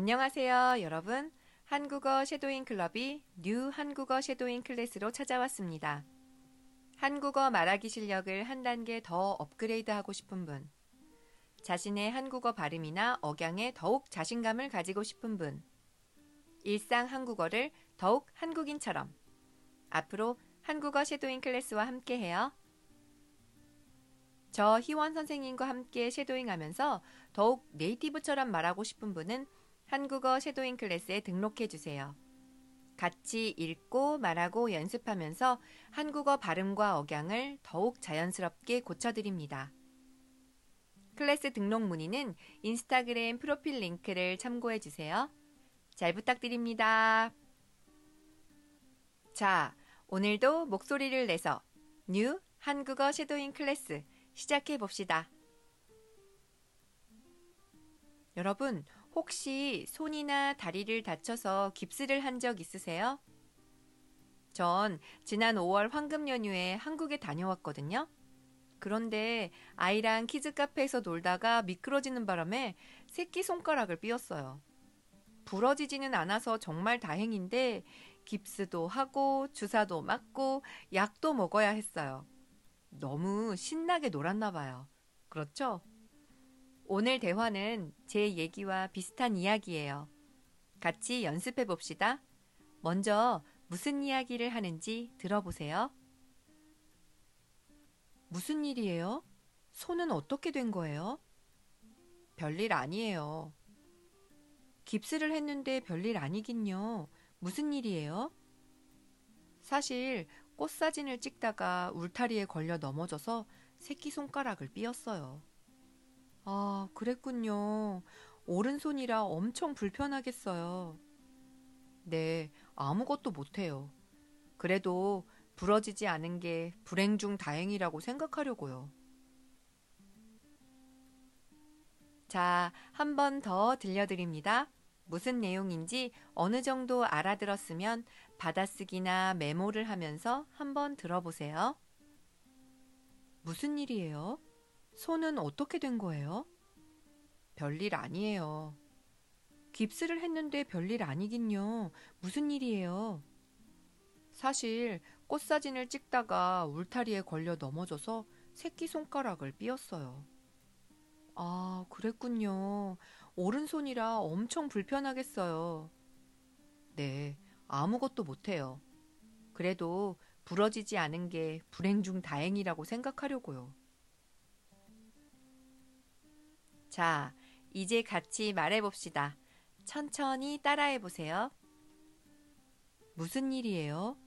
안녕하세요, 여러분. 한국어 shadowing 클럽이 new 한국어 shadowing 클래스로 찾아왔습니다. 한국어 말하기 실력을 한 단계 더 업그레이드 하고 싶은 분, 자신의 한국어 발음이나 억양에 더욱 자신감을 가지고 싶은 분, 일상 한국어를 더욱 한국인처럼 앞으로 한국어 shadowing 클래스와 함께 해요. 저 희원 선생님과 함께 shadowing 하면서 더욱 네이티브처럼 말하고 싶은 분은 한국어 shadowing 클래스에 등록해 주세요. 같이 읽고 말하고 연습하면서 한국어 발음과 억양을 더욱 자연스럽게 고쳐드립니다. 클래스 등록 문의는 인스타그램 프로필 링크를 참고해 주세요. 잘 부탁드립니다. 자, 오늘도 목소리를 내서 new 한국어 shadowing 클래스 시작해 봅시다. 여러분, 혹시 손이나 다리를 다쳐서 깁스를 한 적 있으세요? 전 지난 5월 황금 연휴에 한국에 다녀왔거든요. 그런데 아이랑 키즈 카페에서 놀다가 미끄러지는 바람에 새끼 손가락을 삐었어요. 부러지지는 않아서 정말 다행인데 깁스도 하고 주사도 맞고 약도 먹어야 했어요. 너무 신나게 놀았나 봐요. 그렇죠? 오늘 대화는 제 얘기와 비슷한 이야기예요. 같이 연습해 봅시다. 먼저 무슨 이야기를 하는지 들어보세요. 무슨 일이에요? 손은 어떻게 된 거예요? 별일 아니에요. 깁스를 했는데 별일 아니긴요. 무슨 일이에요? 사실 꽃 사진을 찍다가 울타리에 걸려 넘어져서 새끼손가락을 삐었어요. 아, 그랬군요. 오른손이라 엄청 불편하겠어요. 네, 아무것도 못해요. 그래도 부러지지 않은 게 불행 중 다행이라고 생각하려고요. 자, 한 번 더 들려드립니다. 무슨 내용인지 어느 정도 알아들었으면 받아쓰기나 메모를 하면서 한번 들어보세요. 무슨 일이에요? 손은 어떻게 된 거예요? 별일 아니에요. 깁스를 했는데 별일 아니긴요. 무슨 일이에요? 사실 꽃 사진을 찍다가 울타리에 걸려 넘어져서 새끼 손가락을 삐었어요. 아, 그랬군요. 오른손이라 엄청 불편하겠어요. 네, 아무것도 못해요. 그래도 부러지지 않은 게 불행 중 다행이라고 생각하려고요. 자, 이제 같이 말해봅시다. 천천히 따라해보세요. 무슨 일이에요?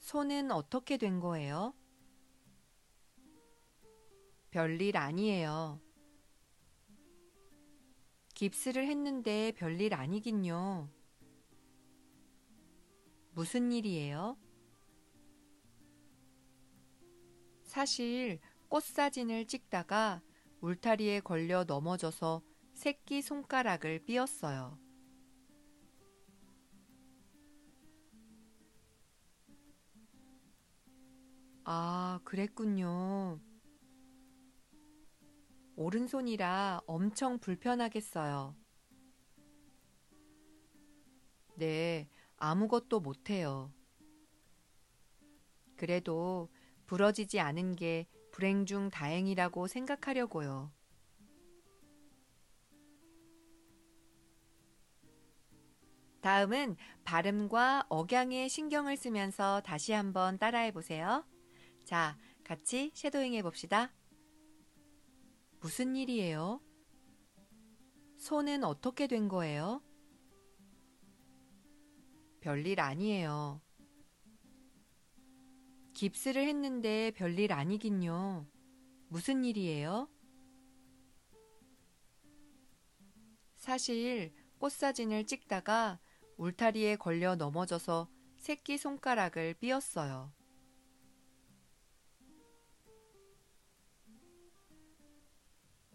손은 어떻게 된 거예요? 별일 아니에요. 깁스를 했는데 별일 아니긴요. 무슨 일이에요? 사실 꽃 사진을 찍다가 울타리에 걸려 넘어져서 새끼 손가락을 삐었어요. 아, 그랬군요. 오른손이라 엄청 불편하겠어요. 네, 아무것도 못해요. 그래도 부러지지 않은 게 불행 중 다행이라고 생각하려고요. 다음은 발음과 억양에 신경을 쓰면서 다시 한번 따라해 보세요. 자, 같이 쉐도잉 해 봅시다. 무슨 일이에요? 손은 어떻게 된 거예요? 별일 아니에요. 깁스를 했는데 별일 아니긴요. 무슨 일이에요? 사실 꽃사진을 찍다가 울타리에 걸려 넘어져서 새끼 손가락을 삐었어요.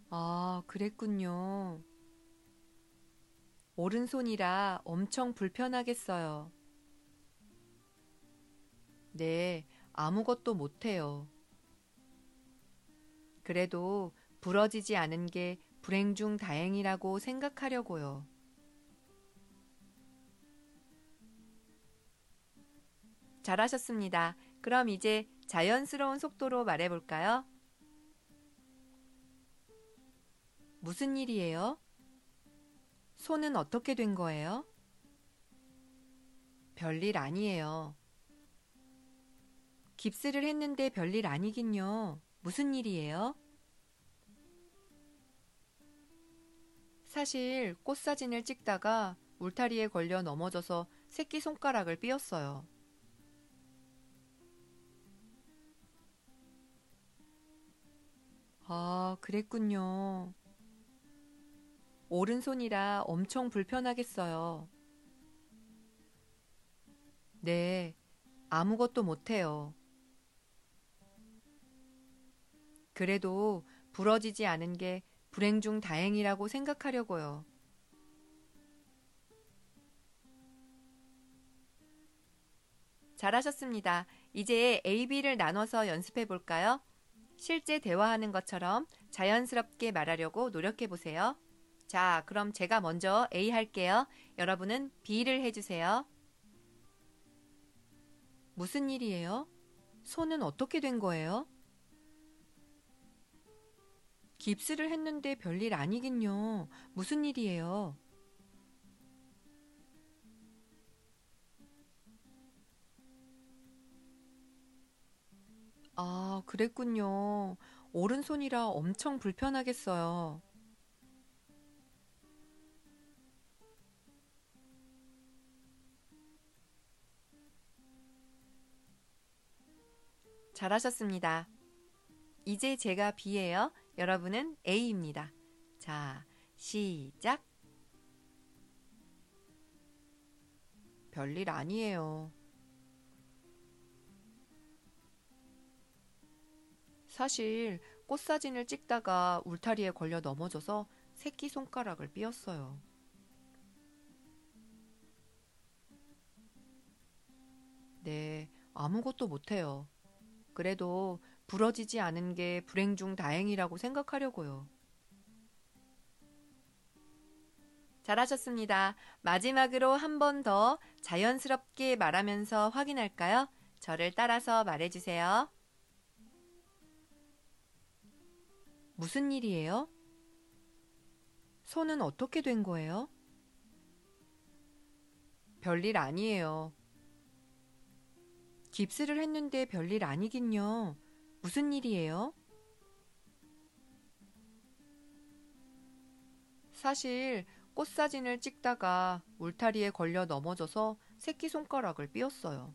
아, 그랬군요. 오른손이라 엄청 불편하겠어요. 네, 아무것도 못해요. 그래도 부러지지 않은 게 불행 중 다행이라고 생각하려고요. 잘하셨습니다. 그럼 이제 자연스러운 속도로 말해볼까요? 무슨 일이에요? 손은 어떻게 된 거예요? 별일 아니에요. 깁스를 했는데 별일 아니긴요. 무슨 일이에요? 사실 꽃 사진을 찍다가 울타리에 걸려 넘어져서 새끼 손가락을 삐었어요. 아, 그랬군요. 오른손이라 엄청 불편하겠어요. 네, 아무것도 못해요. 그래도 부러지지 않은 게 불행 중 다행이라고 생각하려고요. 잘하셨습니다. 이제 A, B를 나눠서 연습해 볼까요? 실제 대화하는 것처럼 자연스럽게 말하려고 노력해 보세요. 자, 그럼 제가 먼저 A 할게요. 여러분은 B를 해주세요. 무슨 일이에요? 손은 어떻게 된 거예요? 깁스를 했는데 별일 아니긴요. 무슨 일이에요? 아, 그랬군요. 오른손이라 엄청 불편하겠어요. 잘하셨습니다. 이제 제가 B예요. 여러분은 A입니다. 자, 시작. 별일 아니에요. 사실 꽃사진을 찍다가 울타리에 걸려 넘어져서 새끼 손가락을 삐었어요. 네, 아무것도 못해요. 그래도 부러지지 않은 게 불행 중 다행이라고 생각하려고요. 잘하셨습니다. 마지막으로 한 번 더 자연스럽게 말하면서 확인할까요? 저를 따라서 말해주세요. 무슨 일이에요? 손은 어떻게 된 거예요? 별일 아니에요. 깁스를 했는데 별일 아니긴요. 무슨 일이에요? 사실 꽃 사진을 찍다가 울타리에 걸려 넘어져서 새끼손가락을 삐었어요.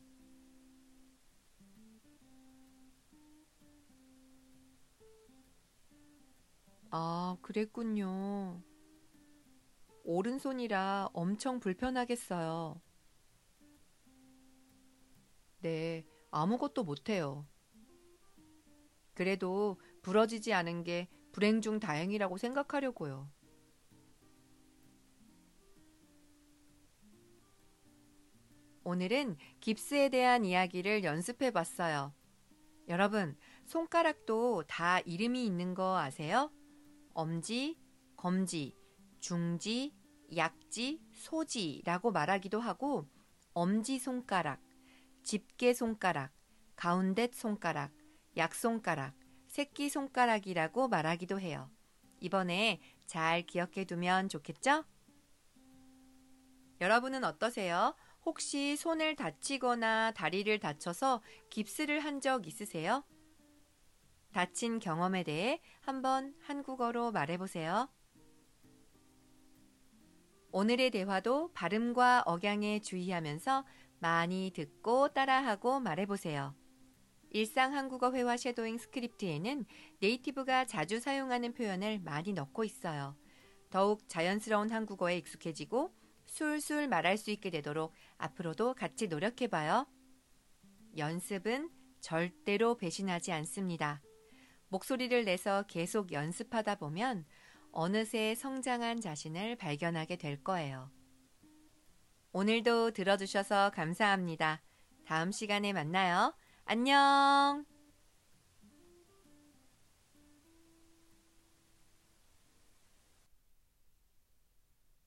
아, 그랬군요. 오른손이라 엄청 불편하겠어요. 네, 아무것도 못해요. 그래도 부러지지 않은 게 불행 중 다행이라고 생각하려고요. 오늘은 깁스에 대한 이야기를 연습해 봤어요. 여러분, 손가락도 다 이름이 있는 거 아세요? 엄지, 검지, 중지, 약지, 소지라고 말하기도 하고 엄지 손가락, 집게 손가락, 가운데 손가락, 약손가락, 새끼 손가락이라고 말하기도 해요. 이번에 잘 기억해 두면 좋겠죠? 여러분은 어떠세요? 혹시 손을 다치거나 다리를 다쳐서 깁스를 한 적 있으세요? 다친 경험에 대해 한번 한국어로 말해보세요. 오늘의 대화도 발음과 억양에 주의하면서 많이 듣고 따라하고 말해보세요. 일상 한국어 회화 shadowing 스크립트에는 네이티브가 자주 사용하는 표현을 많이 넣고 있어요. 더욱 자연스러운 한국어에 익숙해지고 술술 말할 수 있게 되도록 앞으로도 같이 노력해봐요. 연습은 절대로 배신하지 않습니다. 목소리를 내서 계속 연습하다 보면 어느새 성장한 자신을 발견하게 될 거예요. 오늘도 들어주셔서 감사합니다. 다음 시간에 만나요. 안녕!